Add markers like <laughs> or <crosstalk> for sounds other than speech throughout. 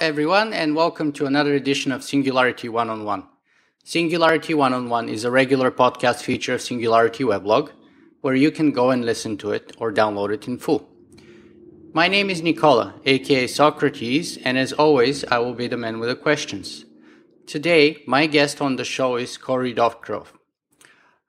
everyone, and welcome to another edition of Singularity One on One. Singularity One on One is a regular podcast feature of Singularity Weblog, where you can go and listen to it or download it in full. My name is Nikola, aka Socrates, and as always, I will be the man with the questions. Today, my guest on the show is Cory Doctorow.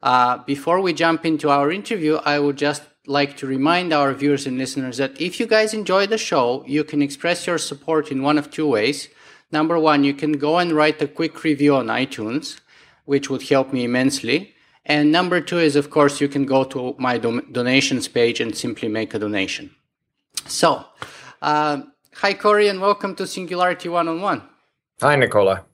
Uh, before we jump into our interview, I would just like to remind our viewers and listeners that if you guys enjoy the show, you can express your support in one of two ways. Number one, you can go and write a quick review on iTunes, which would help me immensely. And number two is, of course, you can go to my do- donations page and simply make a donation. So, uh, hi, Cory, and welcome to Singularity One on One. Hi, Nikola.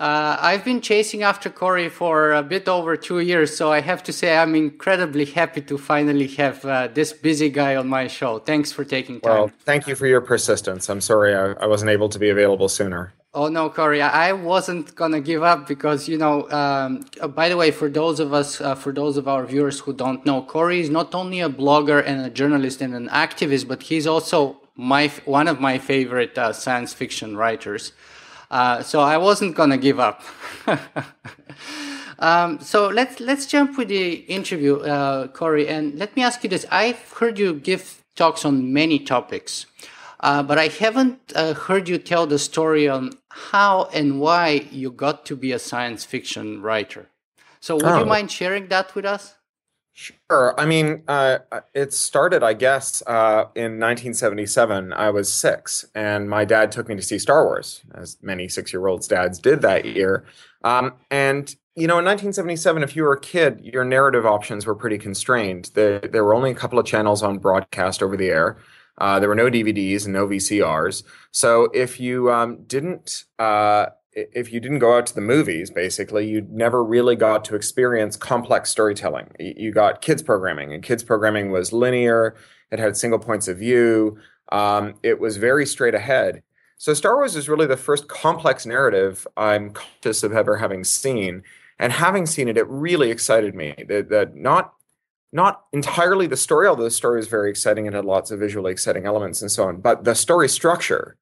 Uh, I've been chasing after Cory for a bit over two years, so I have to say I'm incredibly happy to finally have uh, this busy guy on my show. Thanks for taking time. Well, thank you for your persistence. I'm sorry I, I wasn't able to be available sooner. Oh no, Cory, I wasn't gonna give up because you know. Um, uh, by the way, for those of us, uh, for those of our viewers who don't know, Cory is not only a blogger and a journalist and an activist, but he's also my one of my favorite uh, science fiction writers. Uh, so I wasn't gonna give up. <laughs> um, so let's let's jump with the interview, uh, Cory, and let me ask you this: I've heard you give talks on many topics, uh, but I haven't uh, heard you tell the story on how and why you got to be a science fiction writer. So would oh. you mind sharing that with us? Sure. I mean, uh, it started, I guess, uh, in 1977. I was six, and my dad took me to see Star Wars, as many six year olds' dads did that year. Um, and, you know, in 1977, if you were a kid, your narrative options were pretty constrained. There, there were only a couple of channels on broadcast over the air. Uh, there were no DVDs and no VCRs. So if you um, didn't uh, if you didn't go out to the movies, basically, you never really got to experience complex storytelling. You got kids programming, and kids programming was linear. It had single points of view. Um, it was very straight ahead. So Star Wars is really the first complex narrative I'm conscious of ever having seen, and having seen it, it really excited me. That, that not not entirely the story, although the story was very exciting and had lots of visually exciting elements and so on, but the story structure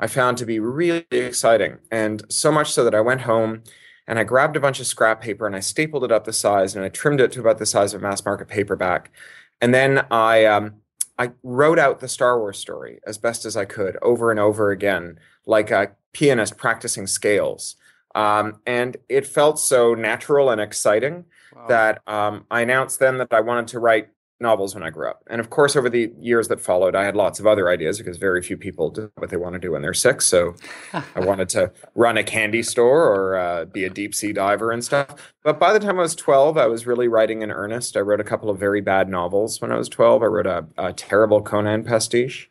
I found to be really exciting. And so much so that I went home and I grabbed a bunch of scrap paper and I stapled it up the size and I trimmed it to about the size of a mass market paperback. And then I um, I wrote out the Star Wars story as best as I could over and over again, like a pianist practicing scales. Um, and it felt so natural and exciting wow. that um, I announced then that I wanted to write novels when I grew up. And of course, over the years that followed, I had lots of other ideas because very few people do what they want to do when they're six. So <laughs> I wanted to run a candy store or uh, be a deep sea diver and stuff. But by the time I was 12, I was really writing in earnest. I wrote a couple of very bad novels when I was 12. I wrote a, a terrible Conan pastiche.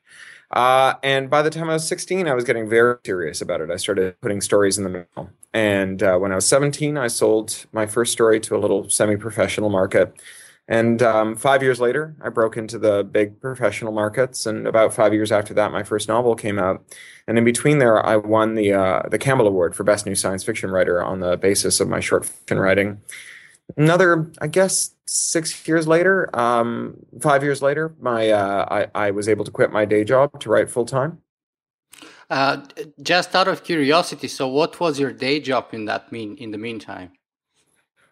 Uh, and by the time I was 16, I was getting very serious about it. I started putting stories in the mail. And uh, when I was 17, I sold my first story to a little semi professional market and um, five years later, I broke into the big professional markets. And about five years after that, my first novel came out. And in between there, I won the uh, the Campbell Award for Best New Science Fiction Writer on the basis of my short fiction writing. Another, I guess, six years later, um, five years later, my uh, I, I was able to quit my day job to write full time. Uh, just out of curiosity, so what was your day job in that mean in the meantime?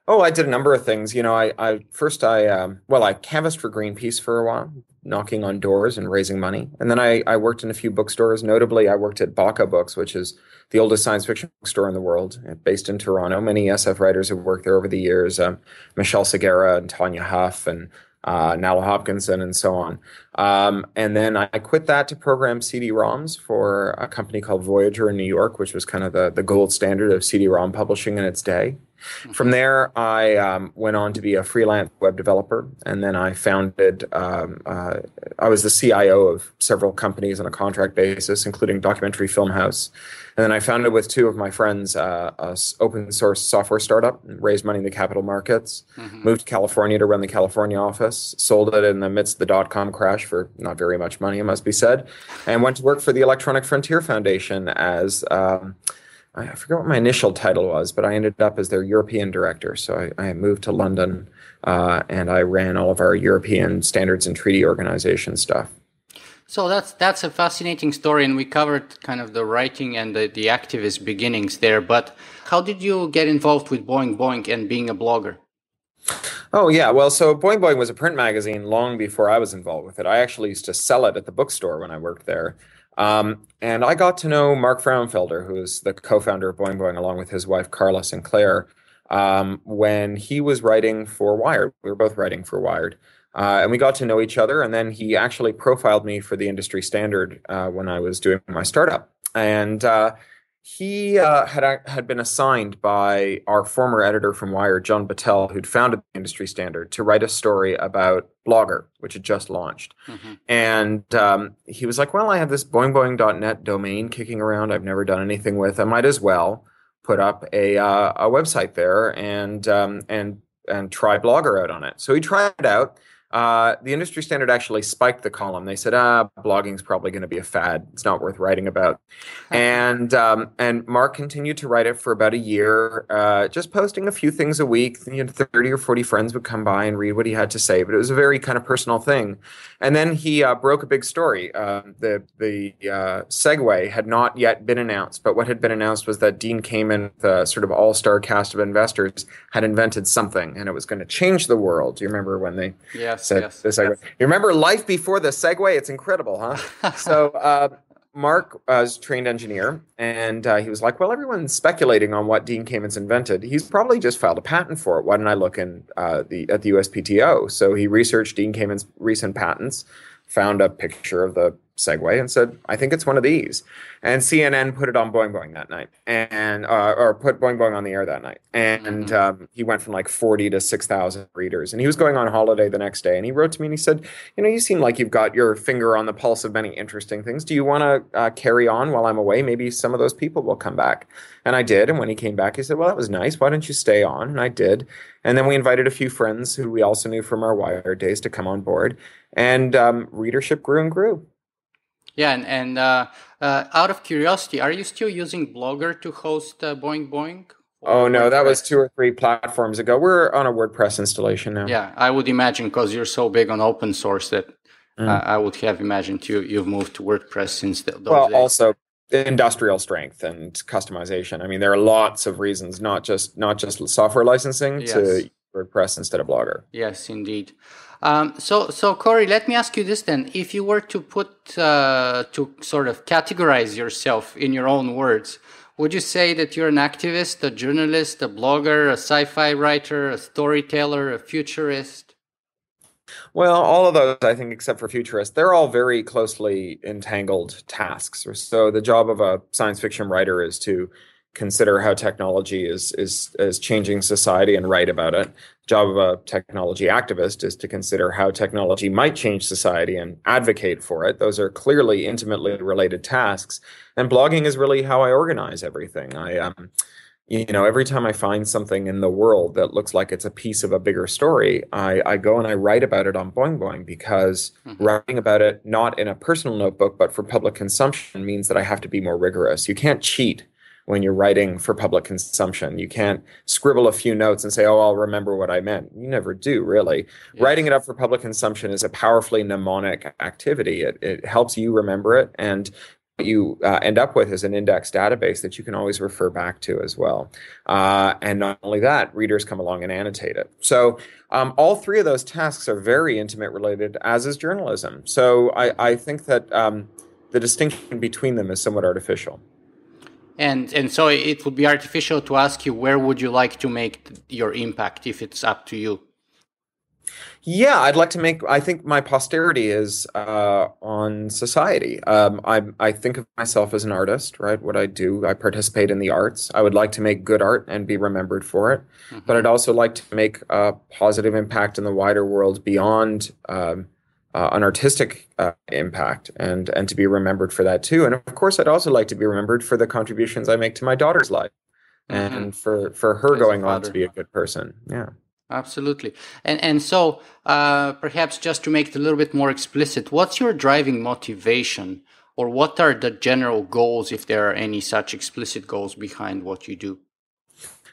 Oh, I did a number of things. You know, I, I first I um, well, I canvassed for Greenpeace for a while, knocking on doors and raising money, and then I, I worked in a few bookstores. Notably, I worked at Bakka Books, which is the oldest science fiction bookstore in the world, uh, based in Toronto. Many SF writers have worked there over the years. Um, Michelle Sagara and Tanya Huff and uh, Nalo Hopkinson and so on. Um, and then I quit that to program CD-ROMs for a company called Voyager in New York, which was kind of the, the gold standard of CD-ROM publishing in its day. From there, I um, went on to be a freelance web developer, and then I founded. Um, uh, I was the CIO of several companies on a contract basis, including Documentary Film House, and then I founded with two of my friends uh, a open source software startup, raised money in the capital markets, mm-hmm. moved to California to run the California office, sold it in the midst of the dot com crash for not very much money, it must be said, and went to work for the Electronic Frontier Foundation as. Um, I forget what my initial title was, but I ended up as their European director. So I, I moved to London uh, and I ran all of our European standards and treaty organization stuff. So that's that's a fascinating story, and we covered kind of the writing and the, the activist beginnings there. But how did you get involved with Boing Boing and being a blogger? Oh yeah, well, so Boing Boing was a print magazine long before I was involved with it. I actually used to sell it at the bookstore when I worked there. Um, and I got to know Mark Frauenfelder, who is the co-founder of Boing Boing, along with his wife Carla Sinclair, um, when he was writing for Wired. We were both writing for Wired, uh, and we got to know each other. And then he actually profiled me for the industry standard uh, when I was doing my startup. And uh, he uh, had had been assigned by our former editor from Wired, John Battelle, who'd founded the industry standard, to write a story about Blogger, which had just launched. Mm-hmm. And um, he was like, "Well, I have this boingboing.net domain kicking around. I've never done anything with. I might as well put up a uh, a website there and um, and and try Blogger out on it." So he tried it out uh, the industry standard actually spiked the column. They said, "Ah, blogging's probably going to be a fad. It's not worth writing about." and um, and Mark continued to write it for about a year, uh, just posting a few things a week. You know, thirty or forty friends would come by and read what he had to say, but it was a very kind of personal thing. And then he uh, broke a big story. Uh, the the uh, Segway had not yet been announced, but what had been announced was that Dean Kamen, the sort of all star cast of investors, had invented something, and it was going to change the world. Do you remember when they? Yeah yes, said yes, the Segway. Yes. You remember life before the Segway? It's incredible, huh? <laughs> so uh, Mark was trained engineer, and uh, he was like, "Well, everyone's speculating on what Dean Kamen's invented. He's probably just filed a patent for it. Why don't I look in uh, the at the USPTO?" So he researched Dean Kamen's recent patents, found a picture of the Segway, and said, "I think it's one of these." And CNN put it on Boing Boing that night, and uh, or put Boing Boing on the air that night. And mm-hmm. um, he went from like forty to six thousand readers. And he was going on holiday the next day, and he wrote to me and he said, "You know, you seem like you've got your finger on the pulse of many interesting things. Do you want to uh, carry on while I'm away? Maybe some of those people will come back." And I did. And when he came back, he said, "Well, that was nice. Why don't you stay on?" And I did. And then we invited a few friends who we also knew from our Wired days to come on board, and um, readership grew and grew. Yeah, and, and uh, uh, out of curiosity, are you still using Blogger to host uh, Boing Boing? Oh no, WordPress? that was two or three platforms ago. We're on a WordPress installation now. Yeah, I would imagine because you're so big on open source that mm. I would have imagined you you've moved to WordPress since the, those well, days. also industrial strength and customization. I mean, there are lots of reasons, not just not just software licensing yes. to WordPress instead of Blogger. Yes, indeed. Um, so, so Cory, let me ask you this then: If you were to put uh, to sort of categorize yourself in your own words, would you say that you're an activist, a journalist, a blogger, a sci-fi writer, a storyteller, a futurist? Well, all of those, I think, except for futurist, they're all very closely entangled tasks. So the job of a science fiction writer is to consider how technology is is is changing society and write about it. Job of a technology activist is to consider how technology might change society and advocate for it. Those are clearly intimately related tasks. And blogging is really how I organize everything. I um you know, every time I find something in the world that looks like it's a piece of a bigger story, I, I go and I write about it on Boing Boing because mm-hmm. writing about it not in a personal notebook but for public consumption means that I have to be more rigorous. You can't cheat when you're writing for public consumption. You can't scribble a few notes and say, oh, I'll remember what I meant. You never do, really. Writing it up for public consumption is a powerfully mnemonic activity. It, it helps you remember it. And what you uh, end up with is an index database that you can always refer back to as well. Uh, and not only that, readers come along and annotate it. So um, all three of those tasks are very intimate related, as is journalism. So I, I think that um, the distinction between them is somewhat artificial and and so it would be artificial to ask you where would you like to make your impact if it's up to you? Yeah i'd like to make i think my posterity is uh, on society. Um, I, I think of myself as an artist right? What i do i participate in the arts. I would like to make good art and be remembered for it. Mm-hmm. but i'd also like to make a positive impact in the wider world beyond um, uh, an artistic uh, impact and and to be remembered for that too. And of course, I'd also like to be remembered for the contributions I make to my daughter's life mm-hmm. and for for her As going on to be a good person. Yeah. Absolutely, and and so uh, perhaps just to make it a little bit more explicit, what's your driving motivation or what are the general goals, if there are any such explicit goals behind what you do?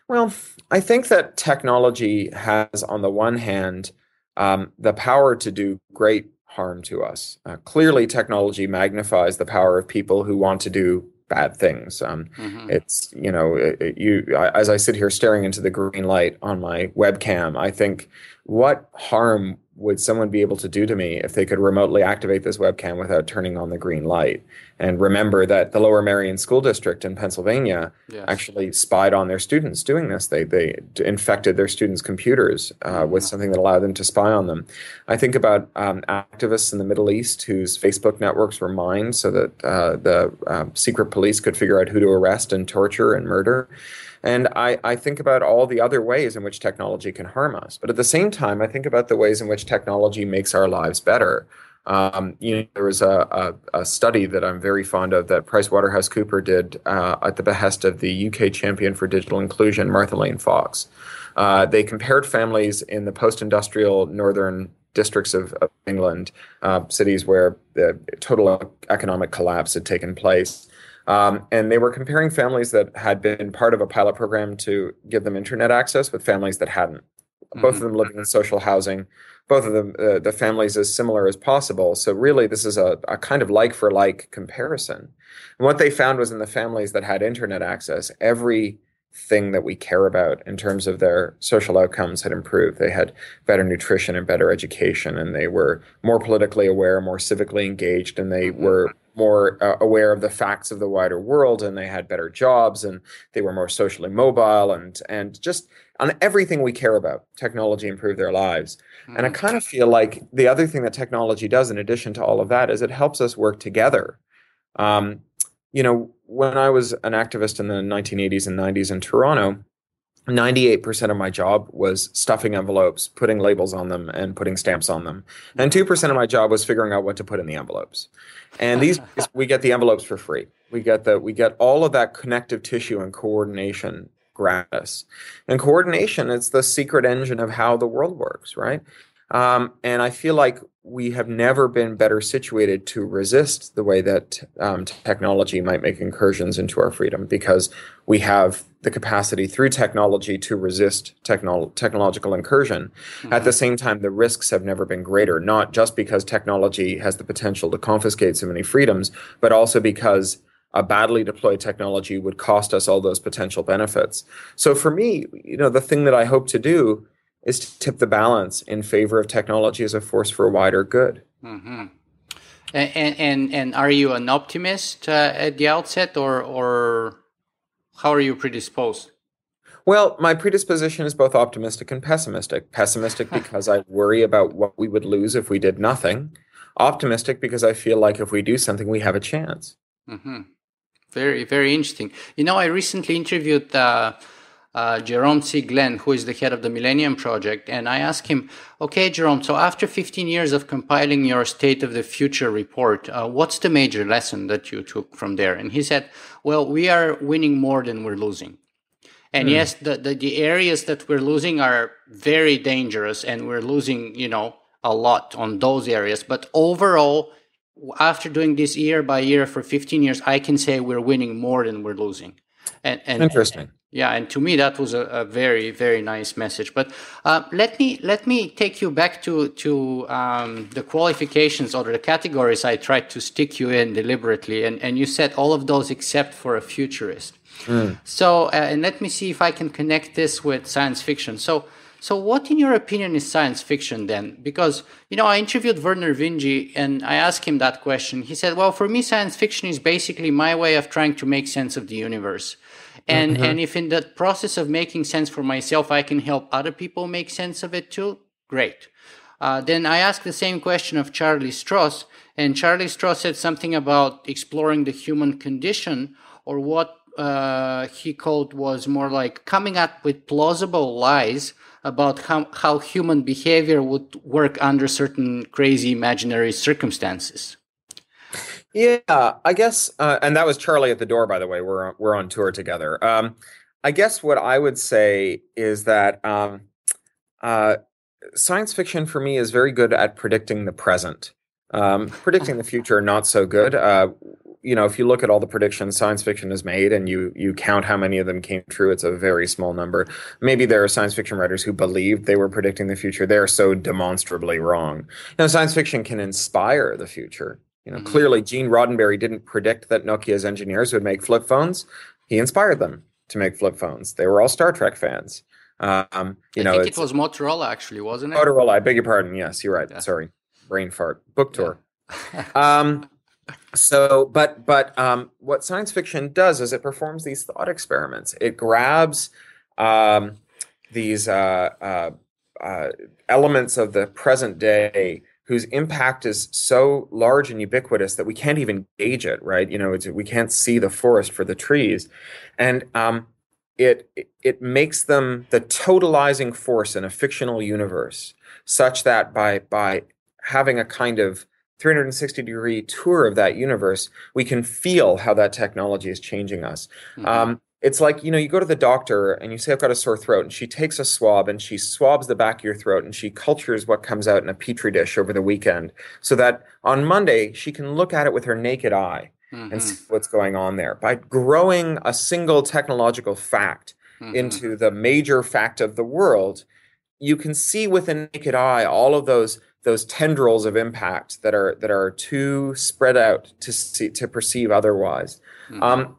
Well, I think that technology has, on the one hand, um, the power to do great harm to us. Uh, clearly, technology magnifies the power of people who want to do bad things. Um, mm-hmm. It's you know, it, you as I sit here staring into the green light on my webcam, I think, what harm would someone be able to do to me if they could remotely activate this webcam without turning on the green light? And remember that the Lower Merion School District in Pennsylvania yes. actually spied on their students doing this. They they infected their students' computers uh, mm-hmm. with something that allowed them to spy on them. I think about um, activists in the Middle East whose Facebook networks were mined so that uh, the uh, secret police could figure out who to arrest and torture and murder. And I, I think about all the other ways in which technology can harm us. But at the same time, I think about the ways in which technology makes our lives better. Um, you know, there was a, a, a, study that I'm very fond of that PricewaterhouseCooper did uh, at the behest of the UK champion for digital inclusion, Martha Lane Fox. Uh, they compared families in the post-industrial northern districts of, of England, uh, cities where the total economic collapse had taken place, um, and they were comparing families that had been part of a pilot program to give them internet access with families that hadn't. Mm-hmm. Both of them living in social housing, both of them, uh, the families as similar as possible. So, really, this is a, a kind of like for like comparison. And what they found was in the families that had internet access, every thing that we care about in terms of their social outcomes had improved. They had better nutrition and better education, and they were more politically aware, more civically engaged, and they mm-hmm. were more uh, aware of the facts of the wider world and they had better jobs and they were more socially mobile and and just on everything we care about technology improved their lives mm-hmm. and i kind of feel like the other thing that technology does in addition to all of that is it helps us work together um, you know when i was an activist in the 1980s and 90s in toronto 98% of my job was stuffing envelopes, putting labels on them, and putting stamps on them. And 2% of my job was figuring out what to put in the envelopes. And these <laughs> we get the envelopes for free. We get the we get all of that connective tissue and coordination gratis. And coordination is the secret engine of how the world works, right? Um, and I feel like we have never been better situated to resist the way that um, technology might make incursions into our freedom because we have the capacity through technology to resist technolo- technological incursion. Mm-hmm. At the same time, the risks have never been greater, not just because technology has the potential to confiscate so many freedoms, but also because a badly deployed technology would cost us all those potential benefits. So for me, you know, the thing that I hope to do is to tip the balance in favor of technology as a force for a wider good. Mm-hmm. And, and and are you an optimist uh, at the outset, or or how are you predisposed? Well, my predisposition is both optimistic and pessimistic. Pessimistic <laughs> because I worry about what we would lose if we did nothing. Optimistic because I feel like if we do something, we have a chance. Mm-hmm. Very, very interesting. You know, I recently interviewed uh, uh, Jerome C. Glenn, who is the head of the Millennium Project. And I asked him, okay, Jerome, so after 15 years of compiling your State of the Future report, uh, what's the major lesson that you took from there? And he said, well, we are winning more than we're losing. And mm. yes, the, the, the areas that we're losing are very dangerous and we're losing, you know, a lot on those areas. But overall, after doing this year by year for 15 years, I can say we're winning more than we're losing. And, and interesting. Yeah, and to me that was a, a very very nice message. But uh, let me let me take you back to to um, the qualifications or the categories I tried to stick you in deliberately, and and you said all of those except for a futurist. Mm. So uh, and let me see if I can connect this with science fiction. So. So, what, in your opinion, is science fiction then? Because, you know, I interviewed Vernor Vinge and I asked him that question. He said, Well, for me, science fiction is basically my way of trying to make sense of the universe and mm-hmm. and if in the process of making sense for myself i can help other people make sense of it too great uh, then i asked the same question of charlie stross and charlie stross said something about exploring the human condition or what uh, he called was more like coming up with plausible lies about how, how human behavior would work under certain crazy imaginary circumstances yeah, I guess, uh, and that was Charlie at the door. By the way, we're we're on tour together. Um, I guess what I would say is that um, uh, science fiction for me is very good at predicting the present. Um, predicting the future, not so good. Uh, you know, if you look at all the predictions science fiction has made and you you count how many of them came true, it's a very small number. Maybe there are science fiction writers who believed they were predicting the future. They're so demonstrably wrong. You know, science fiction can inspire the future. You know, mm-hmm. clearly Gene Roddenberry didn't predict that Nokia's engineers would make flip phones. He inspired them to make flip phones. They were all Star Trek fans. Um, you I know, think it was Motorola actually, wasn't it? Motorola. I beg your pardon. Yes, you're right. Yeah. Sorry, brain fart. Book tour. Yeah. <laughs> um, so but but um, what science fiction does is it performs these thought experiments. It grabs um, these uh, uh, uh, elements of the present day whose impact is so large and ubiquitous that we can't even gauge it right? You know we can't see the forest for the trees. And um, it it makes them the totalizing force in a fictional universe such that by by having a kind of 360 degree tour of that universe, we can feel how that technology is changing us. Mm-hmm. Um, it's like, you know, you go to the doctor and you say, I've got a sore throat, and she takes a swab and she swabs the back of your throat and she cultures what comes out in a petri dish over the weekend so that on Monday she can look at it with her naked eye mm-hmm. and see what's going on there. By growing a single technological fact mm-hmm. into the major fact of the world, you can see with a naked eye all of those those tendrils of impact that are that are too spread out to see to perceive otherwise. Mm-hmm. Um,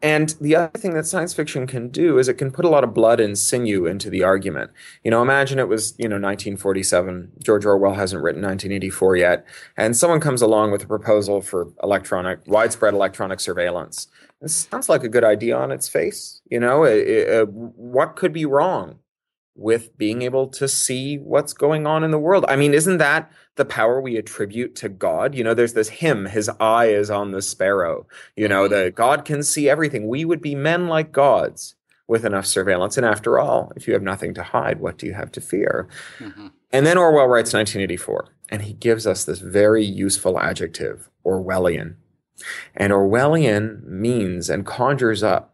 and the other thing that science fiction can do is it can put a lot of blood and sinew into the argument. You know, imagine it was, you know, 1947. George Orwell hasn't written 1984 yet. And someone comes along with a proposal for electronic, widespread electronic surveillance. It sounds like a good idea on its face. You know, it, it, what could be wrong? With being able to see what's going on in the world. I mean, isn't that the power we attribute to God? You know, there's this hymn, his eye is on the sparrow. You know, the God can see everything. We would be men like gods with enough surveillance. And after all, if you have nothing to hide, what do you have to fear? Mm-hmm. And then Orwell writes 1984, and he gives us this very useful adjective, Orwellian. And Orwellian means and conjures up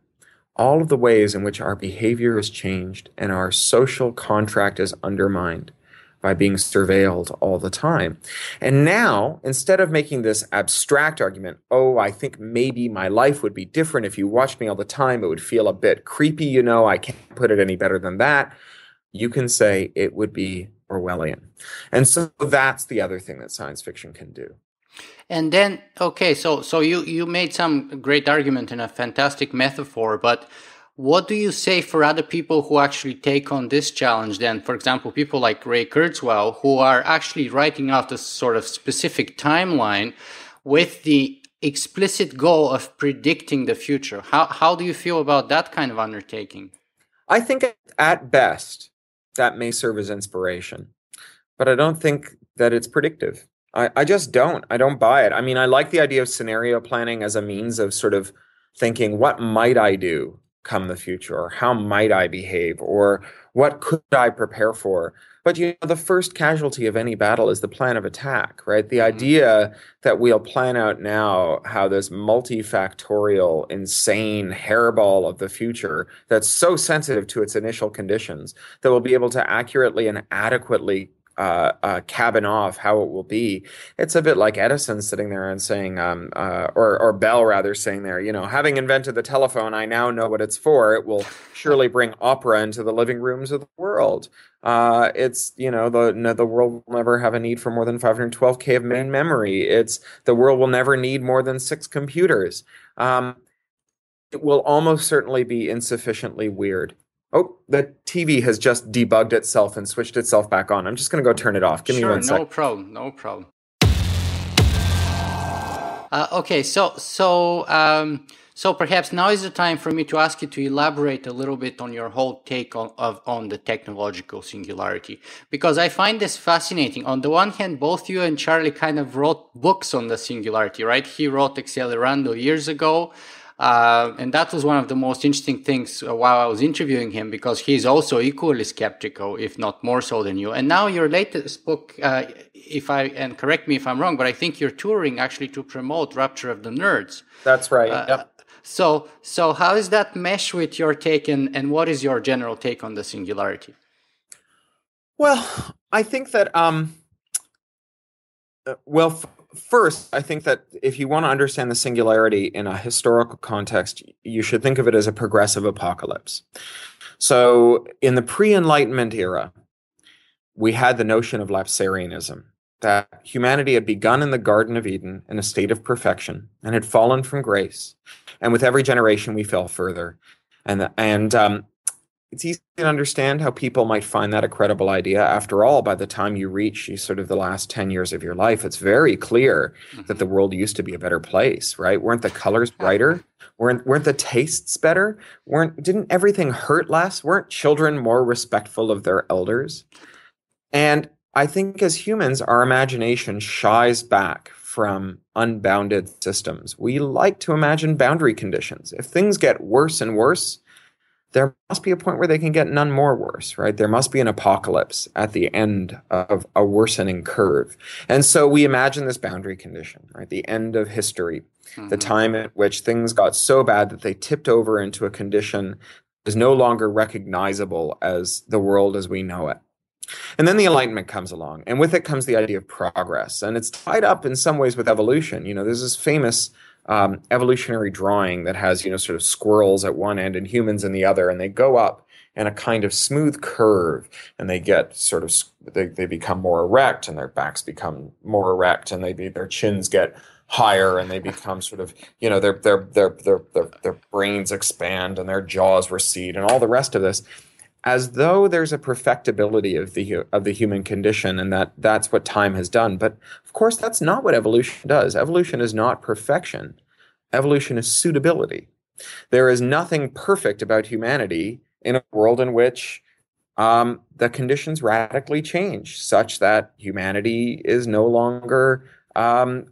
all of the ways in which our behavior is changed and our social contract is undermined by being surveilled all the time. And now, instead of making this abstract argument, oh, I think maybe my life would be different if you watched me all the time, it would feel a bit creepy, you know, I can't put it any better than that. You can say it would be Orwellian. And so that's the other thing that science fiction can do. And then, okay, so so you you made some great argument and a fantastic metaphor, but what do you say for other people who actually take on this challenge? Then, for example, people like Ray Kurzweil, who are actually writing out a sort of specific timeline with the explicit goal of predicting the future. How how do you feel about that kind of undertaking? I think at best that may serve as inspiration, but I don't think that it's predictive. I, I just don't. I don't buy it. I mean, I like the idea of scenario planning as a means of sort of thinking, what might I do come the future? Or how might I behave? Or what could I prepare for? But you know, the first casualty of any battle is the plan of attack, right? The mm-hmm. idea that we'll plan out now how this multifactorial, insane hairball of the future that's so sensitive to its initial conditions that we'll be able to accurately and adequately uh, uh, cabin off how it will be. It's a bit like Edison sitting there and saying, um, uh, or or Bell rather saying there, you know, having invented the telephone, I now know what it's for. It will surely bring opera into the living rooms of the world. Uh, it's you know the no, the world will never have a need for more than 512k of main memory. It's the world will never need more than six computers. Um, it will almost certainly be insufficiently weird. Oh, the TV has just debugged itself and switched itself back on. I'm just going to go turn it off. Give sure, me one second. No problem. No problem. Uh, okay, so so um, so perhaps now is the time for me to ask you to elaborate a little bit on your whole take on of, on the technological singularity because I find this fascinating. On the one hand, both you and Charlie kind of wrote books on the singularity, right? He wrote Accelerando years ago. Uh, and that was one of the most interesting things uh, while I was interviewing him because he's also equally skeptical, if not more so than you. And now your latest book, uh, if I and correct me if I'm wrong, but I think you're touring actually to promote Rapture of the Nerds. That's right. Uh, yep. So, so how is that mesh with your take, and, and what is your general take on the singularity? Well, I think that um, Uh, well, first, I think that if you want to understand the singularity in a historical context, you should think of it as a progressive apocalypse. So, in the pre Enlightenment era, we had the notion of Lapsarianism that humanity had begun in the Garden of Eden in a state of perfection and had fallen from grace. And with every generation, we fell further. And, and um, it's easy to understand how people might find that a credible idea. After all, by the time you reach sort of the last 10 years of your life, it's very clear mm-hmm. that the world used to be a better place, right? Weren't the colors brighter? Weren't weren't the tastes better? Weren't didn't everything hurt less? Weren't children more respectful of their elders? And I think as humans, our imagination shies back from unbounded systems. We like to imagine boundary conditions. If things get worse and worse, there must be a point where they can get none more worse, right? There must be an apocalypse at the end of a worsening curve. And so we imagine this boundary condition, right? The end of history, mm-hmm. the time at which things got so bad that they tipped over into a condition that is no longer recognizable as the world as we know it. And then the Enlightenment comes along, and with it comes the idea of progress. And it's tied up in some ways with evolution. You know, there's this famous um, evolutionary drawing that has you know sort of squirrels at one end and humans in the other, and they go up in a kind of smooth curve, and they get sort of they, they become more erect, and their backs become more erect, and they be, their chins get higher and they become sort of you know their their their their their, their brains expand and their jaws recede and all the rest of this as though there's a perfectibility of the of the human condition and that that's what time has done. But of course that's not what evolution does. Evolution is not perfection. Evolution is suitability. There is nothing perfect about humanity in a world in which um, the conditions radically change such that humanity is no longer um,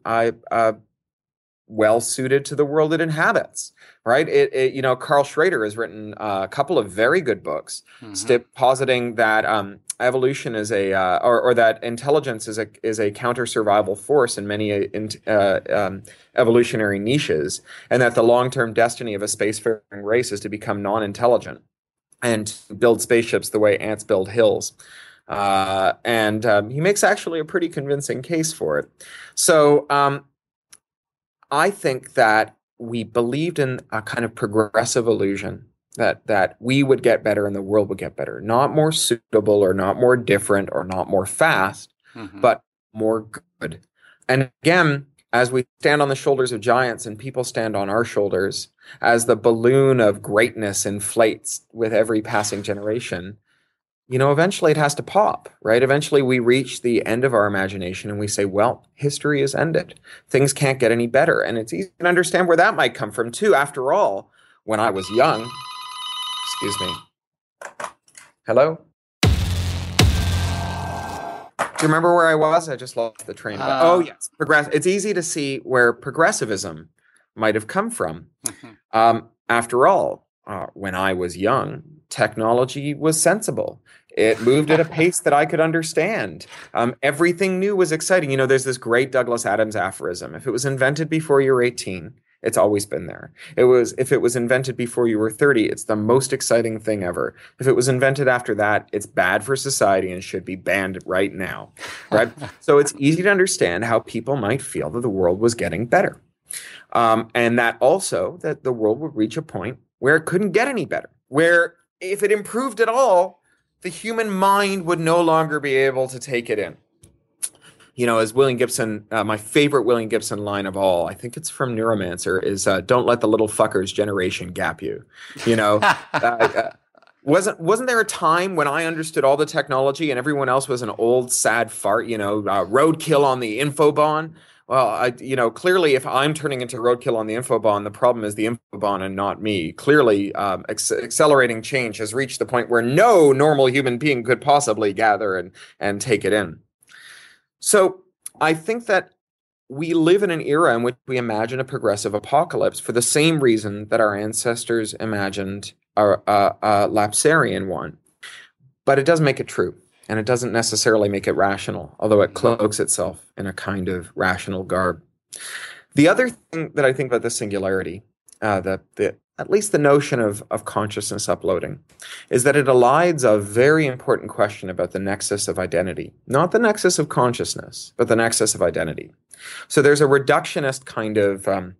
well suited to the world it inhabits right? It, it, you know, Karl Schroeder has written uh, a couple of very good books, mm-hmm. positing that um, evolution is a, uh, or, or, that intelligence is a is a counter survival force in many uh, in, uh, um, evolutionary niches, and that the long term destiny of a spacefaring race is to become non intelligent and build spaceships the way ants build hills. Uh, and um, he makes actually a pretty convincing case for it. So um, I think that we believed in a kind of progressive illusion that that we would get better and the world would get better not more suitable or not more different or not more fast mm-hmm. but more good and again as we stand on the shoulders of giants and people stand on our shoulders as the balloon of greatness inflates with every passing generation you know, eventually it has to pop, right? Eventually we reach the end of our imagination and we say, well, history is ended. Things can't get any better. And it's easy to understand where that might come from, too. After all, when I was young, excuse me. Hello? Do you remember where I was? I just lost the train. Uh, oh, yes. Progress. It's easy to see where progressivism might have come from. Mm-hmm. Um, after all, uh, when I was young, technology was sensible. It moved at a pace that I could understand. Um, everything new was exciting. You know, there's this great Douglas Adams aphorism: "If it was invented before you're 18, it's always been there. It was if it was invented before you were 30, it's the most exciting thing ever. If it was invented after that, it's bad for society and should be banned right now." Right? <laughs> so it's easy to understand how people might feel that the world was getting better. Um, and that also that the world would reach a point where it couldn't get any better, where if it improved at all, the human mind would no longer be able to take it in. You know, as William Gibson, uh, my favorite William Gibson line of all, I think it's from Neuromancer, is uh, "Don't let the little fuckers generation gap you." You know, <laughs> uh, uh, wasn't wasn't there a time when I understood all the technology and everyone else was an old sad fart? You know, uh, roadkill on the infobahn. Well, I, you know, clearly, if I'm turning into roadkill on the infobahn, the problem is the infobahn and not me. Clearly, um, ex- accelerating change has reached the point where no normal human being could possibly gather and and take it in. So, I think that we live in an era in which we imagine a progressive apocalypse for the same reason that our ancestors imagined a, a, a Lapsarian one, but it doesn't make it true and it doesn't necessarily make it rational, although it cloaks itself in a kind of rational garb. The other thing that I think about the singularity, uh, the, the at least the notion of, of consciousness uploading, is that it elides a very important question about the nexus of identity. Not the nexus of consciousness, but the nexus of identity. So there's a reductionist kind of, um,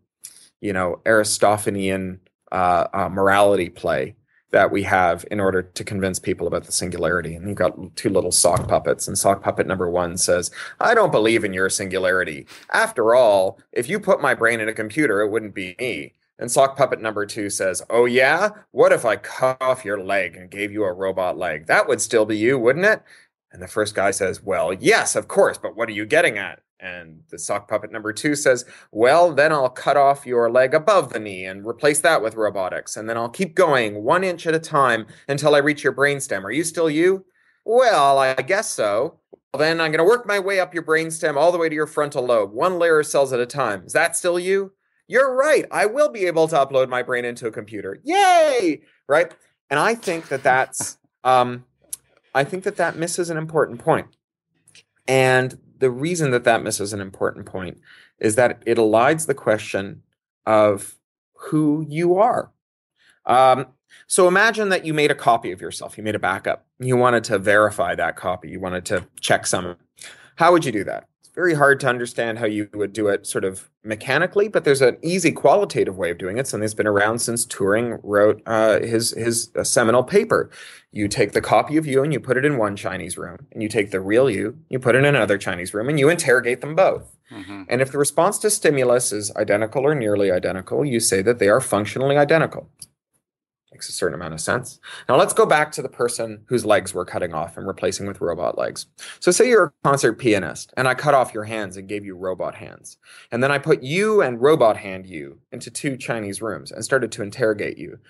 you know, Aristophanean uh, uh, morality play that we have in order to convince people about the singularity. And you've got two little sock puppets, and sock puppet number one says, I don't believe in your singularity. After all, if you put my brain in a computer, it wouldn't be me. And sock puppet number two says, Oh, yeah? What if I cut off your leg and gave you a robot leg? That would still be you, wouldn't it? And the first guy says, Well, yes, of course, but what are you getting at? And the sock puppet number two says, Well, then I'll cut off your leg above the knee and replace that with robotics. And then I'll keep going one inch at a time until I reach your brainstem. Are you still you? Well, I guess so. Well, then I'm going to work my way up your brainstem all the way to your frontal lobe, one layer of cells at a time. Is that still you? You're right. I will be able to upload my brain into a computer. Yay! Right? And I think that that's, um, I think that that misses an important point. And the reason that that misses an important point is that it elides the question of who you are. Um, so imagine that you made a copy of yourself, you made a backup, you wanted to verify that copy, you wanted to check some. How would you do that? Very hard to understand how you would do it sort of mechanically, but there's an easy qualitative way of doing it. Something that's been around since Turing wrote uh, his his uh, seminal paper. You take the copy of you and you put it in one Chinese room, and you take the real you, you put it in another Chinese room, and you interrogate them both. Mm-hmm. And if the response to stimulus is identical or nearly identical, you say that they are functionally identical. Makes a certain amount of sense. Now let's go back to the person whose legs we're cutting off and replacing with robot legs. So say you're a concert pianist and I cut off your hands and gave you robot hands. And then I put you and robot hand you into two Chinese rooms and started to interrogate you.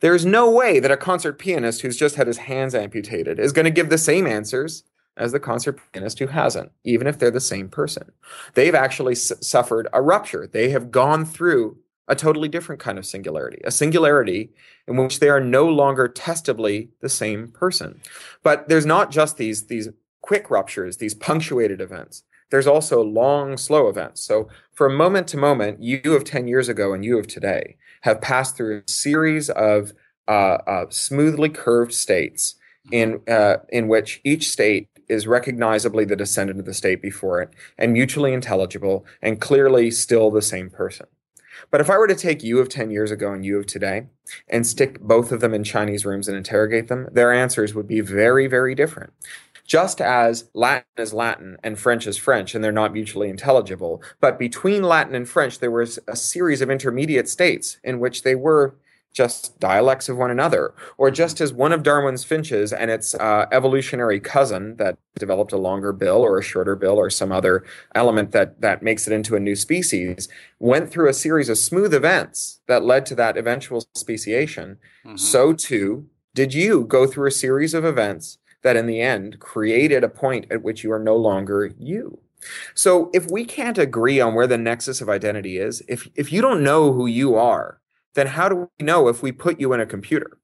There's no way that a concert pianist who's just had his hands amputated is going to give the same answers as the concert pianist who hasn't, even if they're the same person. They've actually s- suffered a rupture. They have gone through a totally different kind of singularity, a singularity in which they are no longer testably the same person. But there's not just these, these quick ruptures, these punctuated events. There's also long, slow events. So, from moment to moment, you of 10 years ago and you of today have passed through a series of uh, uh, smoothly curved states in uh, in which each state is recognizably the descendant of the state before it and mutually intelligible and clearly still the same person. But if I were to take you of 10 years ago and you of today and stick both of them in Chinese rooms and interrogate them, their answers would be very, very different just as Latin is Latin and French is French, and they're not mutually intelligible. But between Latin and French, there was a series of intermediate states in which they were just dialects of one another, or just as one of Darwin's finches and its uh, evolutionary cousin that developed a longer bill or a shorter bill or some other element that that makes it into a new species went through a series of smooth events that led to that eventual speciation. Mm-hmm. So too did you go through a series of events that in the end created a point at which you are no longer you. So if we can't agree on where the nexus of identity is, if if you don't know who you are, then how do we know if we put you in a computer?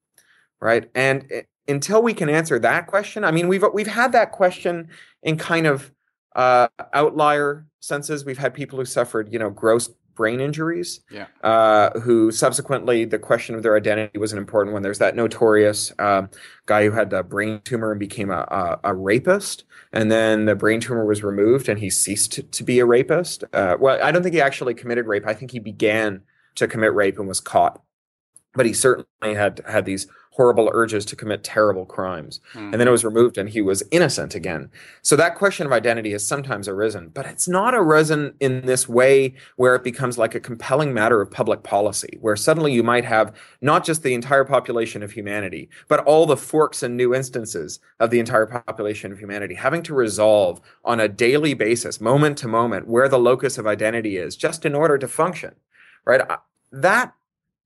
Right? And it, until we can answer that question, I mean we've we've had that question in kind of uh, outlier senses. We've had people who suffered, you know, gross brain injuries. Yeah. Uh, who subsequently the question of their identity was an important one. There's that notorious uh, guy who had a brain tumor and became a, a, a, rapist, and then the brain tumor was removed and he ceased to, to be a rapist. Uh, well, I don't think he actually committed rape. I think he began to commit rape and was caught, but he certainly had had these horrible urges to commit terrible crimes. Mm-hmm. And then it was removed and he was innocent again. So that question of identity has sometimes arisen, but it's not arisen in this way where it becomes like a compelling matter of public policy, where suddenly you might have not just the entire population of humanity, but all the forks and new instances of the entire population of humanity having to resolve on a daily basis, moment to moment, where the locus of identity is, just in order to function. Right? That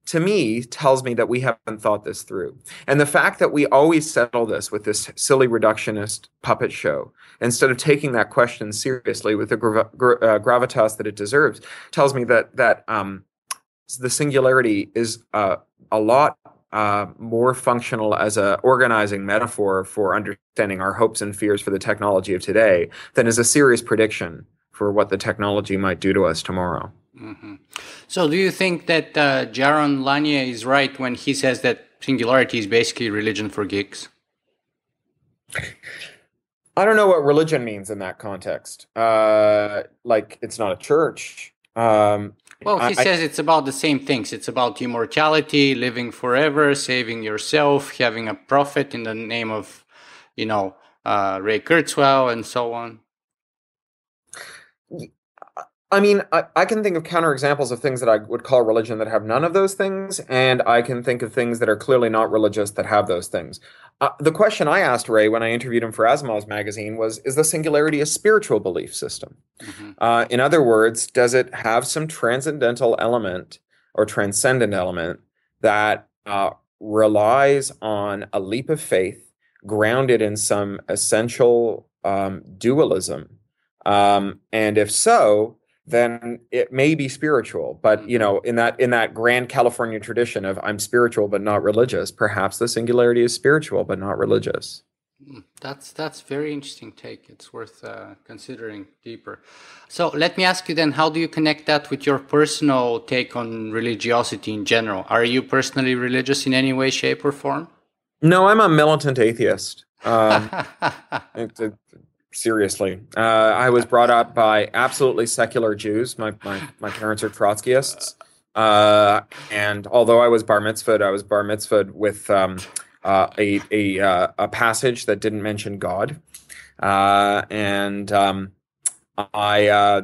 to me tells me that we haven't thought this through. And the fact that we always settle this with this silly reductionist puppet show instead of taking that question seriously with the gra- uh, gravitas that it deserves tells me that that um, the singularity is uh, a lot uh, more functional as a organizing metaphor for understanding our hopes and fears for the technology of today than as a serious prediction for what the technology might do to us tomorrow. Mm-hmm. So, do you think that uh, Jaron Lanier is right when he says that singularity is basically religion for geeks? I don't know what religion means in that context. Uh, like, it's not a church. Um, well, he I, says it's about the same things. It's about immortality, living forever, saving yourself, having a prophet in the name of, you know, uh, Ray Kurzweil, and so on. I mean, I, I, can think of counterexamples of things that I would call religion that have none of those things, and I can think of things that are clearly not religious that have those things. Uh, the question I asked Ray when I interviewed him for Asimov's magazine was Is the singularity a spiritual belief system? Mm-hmm. Uh, in other words, does it have some transcendental element or transcendent element that uh, relies on a leap of faith grounded in some essential um, dualism? Um, and if so, then it may be spiritual but you mm-hmm. know in that in that grand california tradition of i'm spiritual but not religious perhaps the singularity is spiritual but not religious. Hmm, that's that's very interesting take. It's worth uh, considering deeper. So let me ask you then how do you connect that with your personal take on religiosity in general? Are you personally religious in any way shape or form? No i'm a militant atheist. Um, <laughs> seriously. Uh, I was brought up by absolutely secular Jews. My my, my parents are Trotskyists, uh, and although I was bar mitzvahed, I was bar mitzvahed with um, uh, a a uh, a passage that didn't mention God, uh, and um, I uh,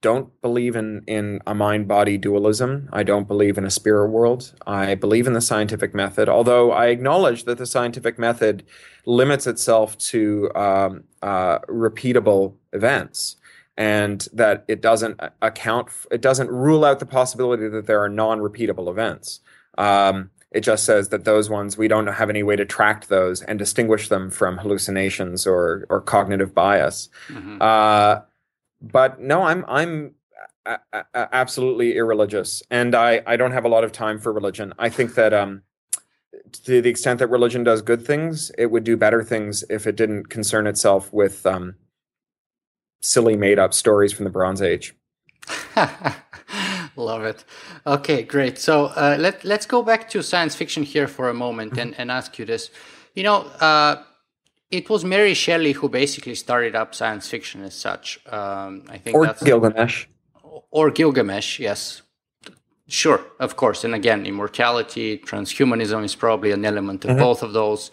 don't believe in in a mind body dualism. I don't believe in a spirit world. I believe in the scientific method, although I acknowledge that the scientific method limits itself to um, uh, repeatable events, and that it doesn't account. It doesn't rule out the possibility that there are non-repeatable events. Um, it just says that those ones we don't have any way to track those and distinguish them from hallucinations or or cognitive bias. Mm-hmm. Uh, but no, I'm I'm a- a- absolutely irreligious, and I I don't have a lot of time for religion. I think that um to the extent that religion does good things, it would do better things if it didn't concern itself with um silly made up stories from the Bronze Age. <laughs> Love it. Okay, great. So uh, let let's go back to science fiction here for a moment mm-hmm. and, and ask you this. You know, uh, it was Mary Shelley who basically started up science fiction as such. Um, I think or that's Gilgamesh. Or Gilgamesh, yes. Sure, of course. And again, immortality, transhumanism is probably an element of mm-hmm. both of those.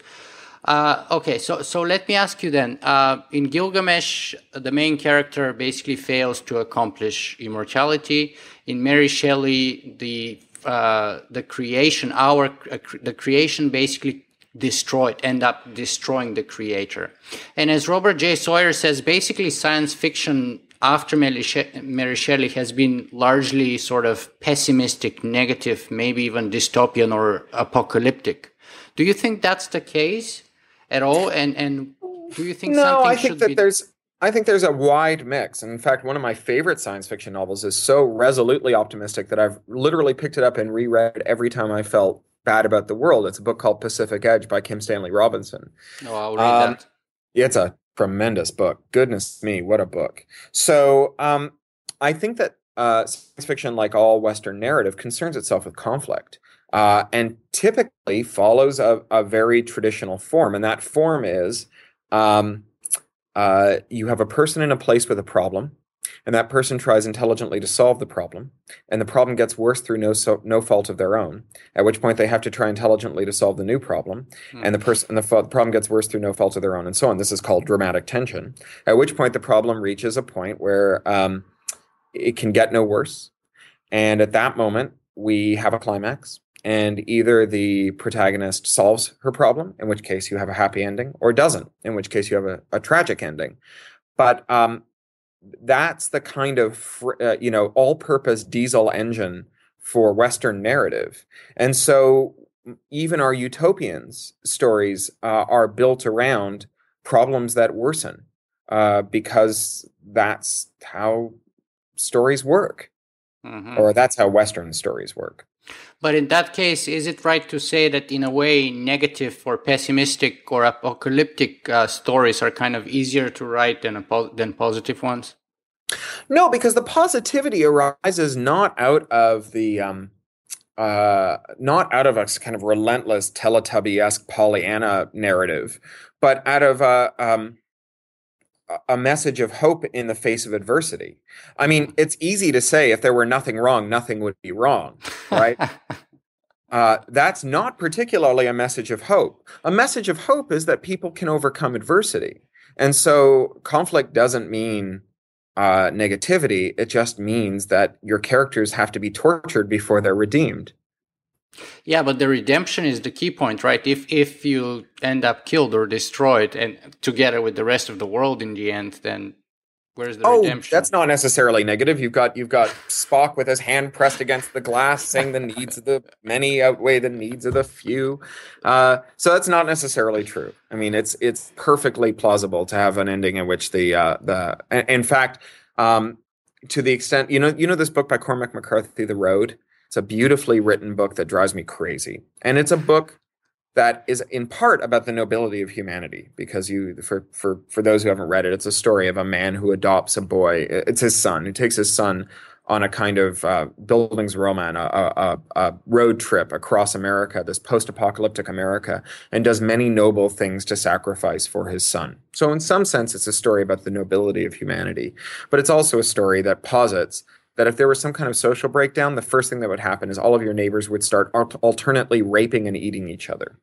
Uh, okay, so so let me ask you then. Uh, in Gilgamesh, the main character basically fails to accomplish immortality. In Mary Shelley, the uh, the creation, our uh, the creation basically destroyed, end up destroying the creator. And as Robert J. Sawyer says, basically science fiction after Mary Shelley has been largely sort of pessimistic, negative, maybe even dystopian or apocalyptic. Do you think that's the case at all? And and do you think no? I think that be... there's I think there's a wide mix. And in fact, one of my favorite science fiction novels is so resolutely optimistic that I've literally picked it up and reread every time I felt bad about the world. It's a book called Pacific Edge by Kim Stanley Robinson. Oh, I'll read um, that. It's a tremendous book. Goodness me, what a book. So um, I think that uh, science fiction, like all Western narrative, concerns itself with conflict. Uh, and typically follows a, a, very traditional form. And that form is um, uh, you have a person in a place with a problem, and that person tries intelligently to solve the problem, and the problem gets worse through no so, no fault of their own. At which point they have to try intelligently to solve the new problem, mm. and the person and the, the problem gets worse through no fault of their own, and so on. This is called dramatic tension. At which point the problem reaches a point where um, it can get no worse, and at that moment we have a climax. And either the protagonist solves her problem, in which case you have a happy ending, or doesn't, in which case you have a, a tragic ending. But um, that's the kind of uh, you know all-purpose diesel engine for Western narrative, and so even our utopians stories uh, are built around problems that worsen uh, because that's how stories work, mm-hmm. or that's how Western stories work. But in that case, is it right to say that in a way, negative or pessimistic or apocalyptic uh, stories are kind of easier to write than, than positive ones? No, because the positivity arises not out of the um, uh, not out of a kind of relentless Teletubby-esque Pollyanna narrative, but out of a um, a message of hope in the face of adversity. I mean, it's easy to say if there were nothing wrong, nothing would be wrong, right? <laughs> uh, that's not particularly a message of hope. A message of hope is that people can overcome adversity. And so conflict doesn't mean uh, negativity. It just means that your characters have to be tortured before they're redeemed. Yeah, but the redemption is the key point, right? If if you end up killed or destroyed, and together with the rest of the world in the end, then where's the oh, redemption? that's not necessarily negative. You've got you've got Spock with his hand pressed against the glass, saying the needs of the many outweigh the needs of the few. Uh, so that's not necessarily true. I mean, it's it's perfectly plausible to have an ending in which the uh, the in fact. Um, to the extent you know you know this book by Cormac McCarthy, The Road. It's a beautifully written book that drives me crazy. And it's a book that is in part about the nobility of humanity because you for for for those who haven't read it it's a story of a man who adopts a boy it's his son who takes his son on a kind of uh, Bildungsroman, a, a, a, road trip across America, this post-apocalyptic America, and does many noble things to sacrifice for his son. So, in some sense, it's a story about the nobility of humanity, but it's also a story that posits that if there was some kind of social breakdown, the first thing that would happen is all of your neighbors would start alternately raping and eating each other.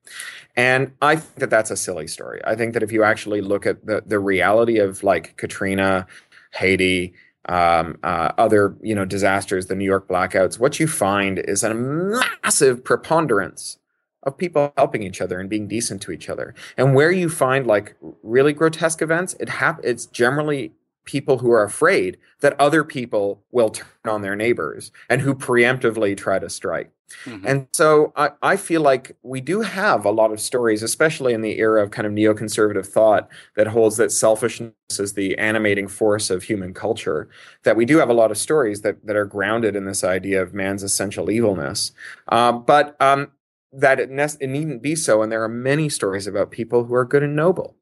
And I think that that's a silly story. I think that if you actually look at the, the reality of like Katrina, Haiti, um, uh, other you know disasters, the New York blackouts, what you find is a massive preponderance of people helping each other and being decent to each other. And where you find like really grotesque events, it hap- it's generally people who are afraid that other people will turn on their neighbors and who preemptively try to strike. Mm-hmm. And so I, I, feel like we do have a lot of stories, especially in the era of kind of neoconservative thought that holds that selfishness is the animating force of human culture, that we do have a lot of stories that, that are grounded in this idea of man's essential evilness. Uh, but um, that it, ne- it needn't be so. And there are many stories about people who are good and noble.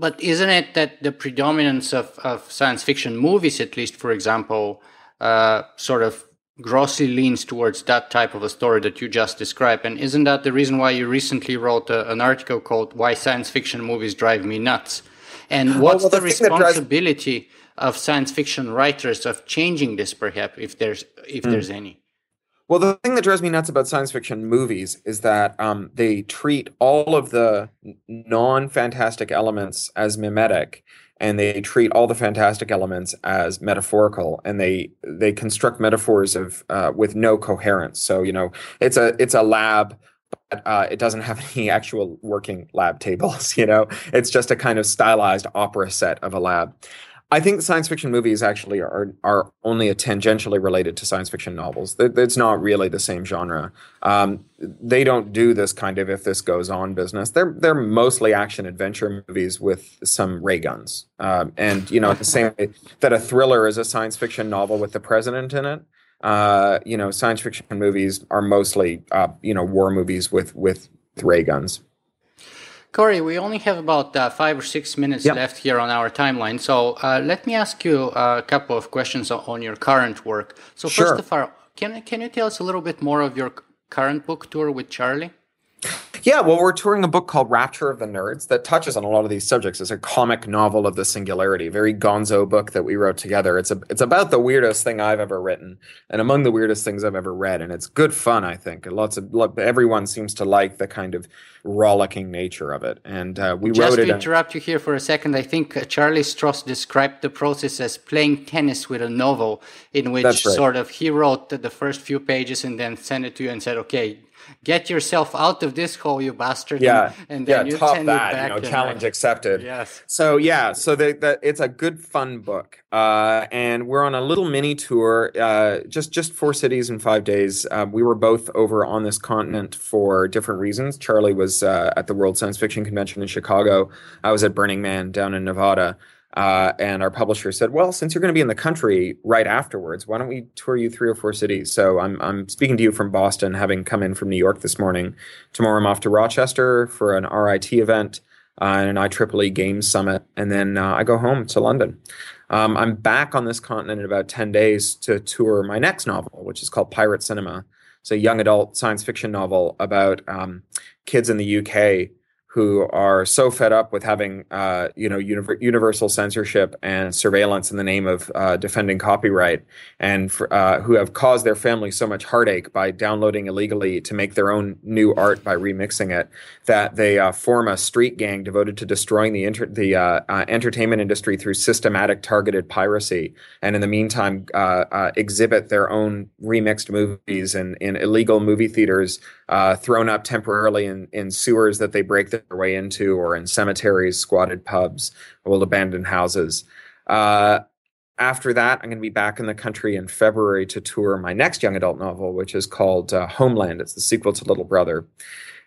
But isn't it that the predominance of, of science fiction movies, at least for example, uh, sort of grossly leans towards that type of a story that you just described? And isn't that the reason why you recently wrote a, an article called "Why Science Fiction Movies Drive Me Nuts"? And <laughs> what's well, the, the responsibility drives... of science fiction writers of changing this, perhaps, if there's if mm. there's any? Well, the thing that drives me nuts about science fiction movies is that um, they treat all of the non fantastic elements as mimetic and they treat all the fantastic elements as metaphorical and they they construct metaphors of uh, with no coherence. So you know it's a it's a lab but uh, it doesn't have <laughs> any actual working lab tables <laughs> you know? It's just a kind of stylized opera set of a lab I think science fiction movies actually are are only tangentially related to science fiction novels. It's not really the same genre. Um, they don't do this kind of if this goes on business. They're they're mostly action adventure movies with some ray guns. Um, and you know, the same way that a thriller is a science fiction novel with the president in it. Uh, you know, science fiction movies are mostly uh, you know war movies with with ray guns. Cory, we only have about uh, five or six minutes yep. left here on our timeline. So uh, let me ask you a couple of questions on your current work. So sure. first of all, can can you tell us a little bit more of your current book tour with Charlie? Yeah, well, we're touring a book called Rapture of the Nerds that touches on a lot of these subjects. It's a comic novel of the singularity, very gonzo book that we wrote together. It's a it's about the weirdest thing I've ever written, and among the weirdest things I've ever read. And it's good fun, I think. And lots of everyone seems to like the kind of rollicking nature of it. And uh, we Just wrote it. Just to interrupt you here for a second, I think uh, Charlie Stross described the process as playing tennis with a novel, in which right. sort of he wrote the first few pages and then sent it to you and said, "Okay, get yourself out of this hole, you bastard. Yeah. And, and then yeah, you top that, you know, challenge accepted. Yes. So yeah, so the, the, it's a good fun book. Uh, and we're on a little mini tour, uh, just, just four cities in five days. Uh, we were both over on this continent for different reasons. Charlie was uh, at the World Science Fiction Convention in Chicago. I was at Burning Man down in Nevada. Uh, and our publisher said, "Well, since you're going to be in the country right afterwards, why don't we tour you three or four cities?" So I'm I'm speaking to you from Boston, having come in from New York this morning. Tomorrow I'm off to Rochester for an RIT event. uh, and an IEEE Games Summit, and then uh, I go home to London. Um, I'm back on this continent in about 10 days to tour my next novel, which is called Pirate Cinema. It's a young adult science fiction novel about um, kids in the UK who are so fed up with having uh, you know universal censorship and surveillance in the name of uh, defending copyright, and for, uh, who have caused their family so much heartache by downloading illegally to make their own new art by remixing it, that they uh, form a street gang devoted to destroying the inter- the uh, uh, entertainment industry through systematic targeted piracy, and in the meantime exhibit their own remixed movies in, in illegal movie theaters thrown up temporarily in, in sewers that they break their way into, or in cemeteries, squatted pubs, old abandoned houses. Uh, after that, I'm going to be back in the country in February to tour my next young adult novel, which is called uh, Homeland. It's the sequel to Little Brother.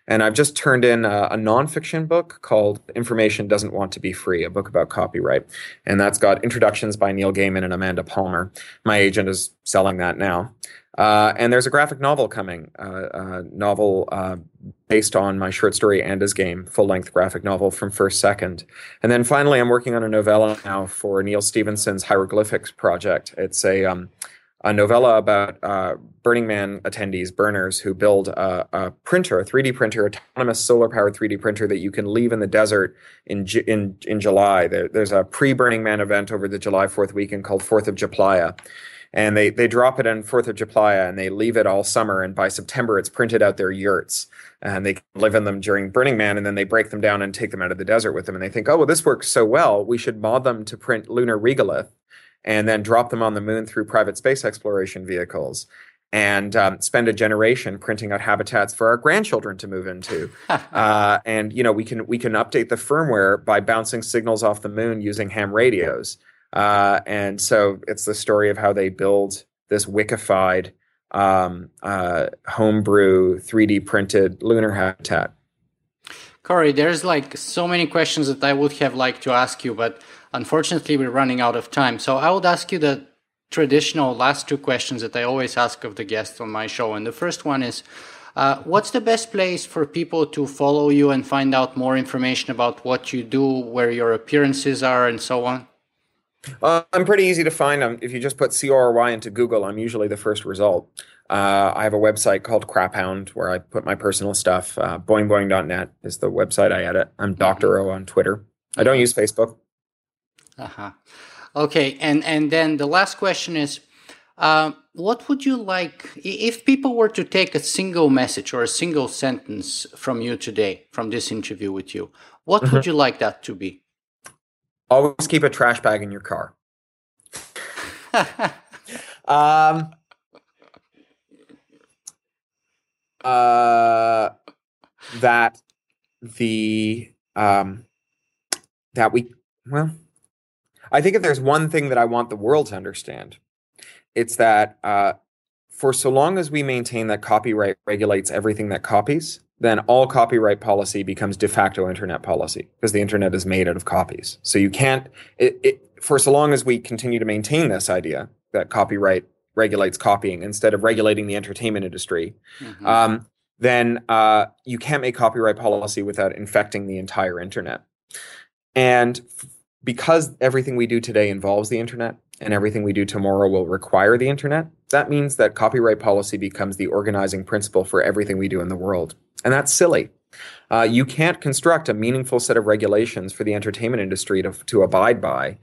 And I've just turned in a, a, nonfiction book called Information Doesn't Want to Be Free, a book about copyright. And that's got introductions by Neil Gaiman and Amanda Palmer. My agent is selling that now. Uh, and there's a graphic novel coming, uh, a novel uh, based on my short story Anda's Game, full length graphic novel from First Second. And then finally, I'm working on a novella now for Neal Stephenson's Hieroglyphics project. It's a, um, a novella about uh, Burning Man attendees, burners, who build a, a printer, a 3D printer, autonomous solar powered 3D printer that you can leave in the desert in, in, in July. There, there's a pre Burning Man event over the July 4th weekend called 4th of Juplaya and they they drop it on Fourth of July and they leave it all summer, and by September it's printed out their yurts, and they live in them during Burning Man, and then they break them down and take them out of the desert with them, and they think, oh well, this works so well, we should mod them to print lunar regolith, and then drop them on the moon through private space exploration vehicles. And um, spend a generation printing out habitats for our grandchildren to move into, <laughs> uh, and you know we can we can update the firmware by bouncing signals off the moon using ham radios. Uh, and so it's the story of how they build this wickified um, uh, homebrew 3D printed lunar habitat. Cory, there's like so many questions that I would have liked to ask you, but unfortunately we're running out of time. So I would ask you the traditional last two questions that I always ask of the guests on my show. And the first one is, uh, what's the best place for people to follow you and find out more information about what you do, where your appearances are, and so on? Uh, I'm pretty easy to find. Um, if you just put C O R Y into Google, I'm usually the first result. Uh, I have a website called Craphound where I put my personal stuff. Uh, boingboing.net is the website I edit. I'm mm-hmm. Dr. O on Twitter. I don't use Facebook. Uh-huh. Okay, and and then the last question is, uh, what would you like if people were to take a single message or a single sentence from you today, from this interview with you? What mm-hmm. would you like that to be? Always keep a trash bag in your car. um, uh, that the um, that we well, I think if there's one thing that I want the world to understand, it's that uh, for so long as we maintain that copyright regulates everything that copies, then all copyright policy becomes de facto internet policy because the internet is made out of copies. So you can't, it, it, for so long as we continue to maintain this idea that copyright regulates copying instead of regulating the entertainment industry, mm-hmm. um, then uh, you can't make copyright policy without infecting the entire internet. And f- because everything we do today involves the internet and everything we do tomorrow will require the internet, that means that copyright policy becomes the organizing principle for everything we do in the world. And that's silly. Uh, you can't construct a meaningful set of regulations for the entertainment industry to, to abide by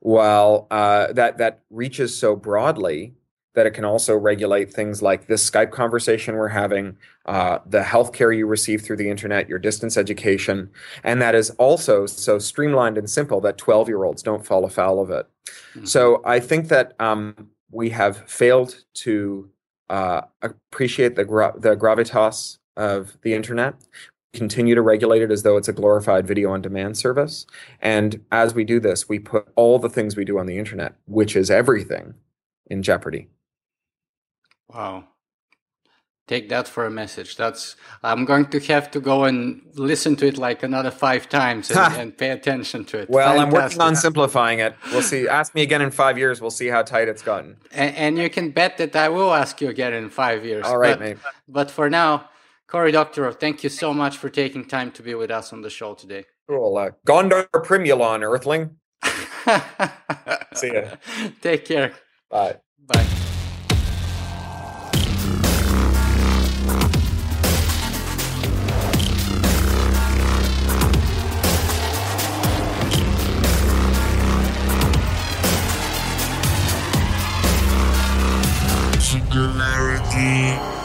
while uh, that, that reaches so broadly that it can also regulate things like this Skype conversation we're having, uh, the healthcare you receive through the internet, your distance education, and that is also so streamlined and simple that 12 year olds don't fall afoul of it. Mm-hmm. So I think that um, we have failed to uh, appreciate the, gra- the gravitas of the internet continue to regulate it as though it's a glorified video on demand service. And as we do this, we put all the things we do on the internet, which is everything, in jeopardy. Wow. Take that for a message. That's I'm going to have to go and listen to it like another five times and, <laughs> and pay attention to it. Well, Fantastic. I'm working on simplifying it. We'll see. <laughs> Ask me again in five years. We'll see how tight it's gotten. And, and you can bet that I will ask you again in five years. All right, but, mate. But for now, Cory Doctorow, thank you so much for taking time to be with us on the show today. Cool. Uh, Gondor Primulon, Earthling. See ya. <laughs> Take care. Bye. Bye. Singularity.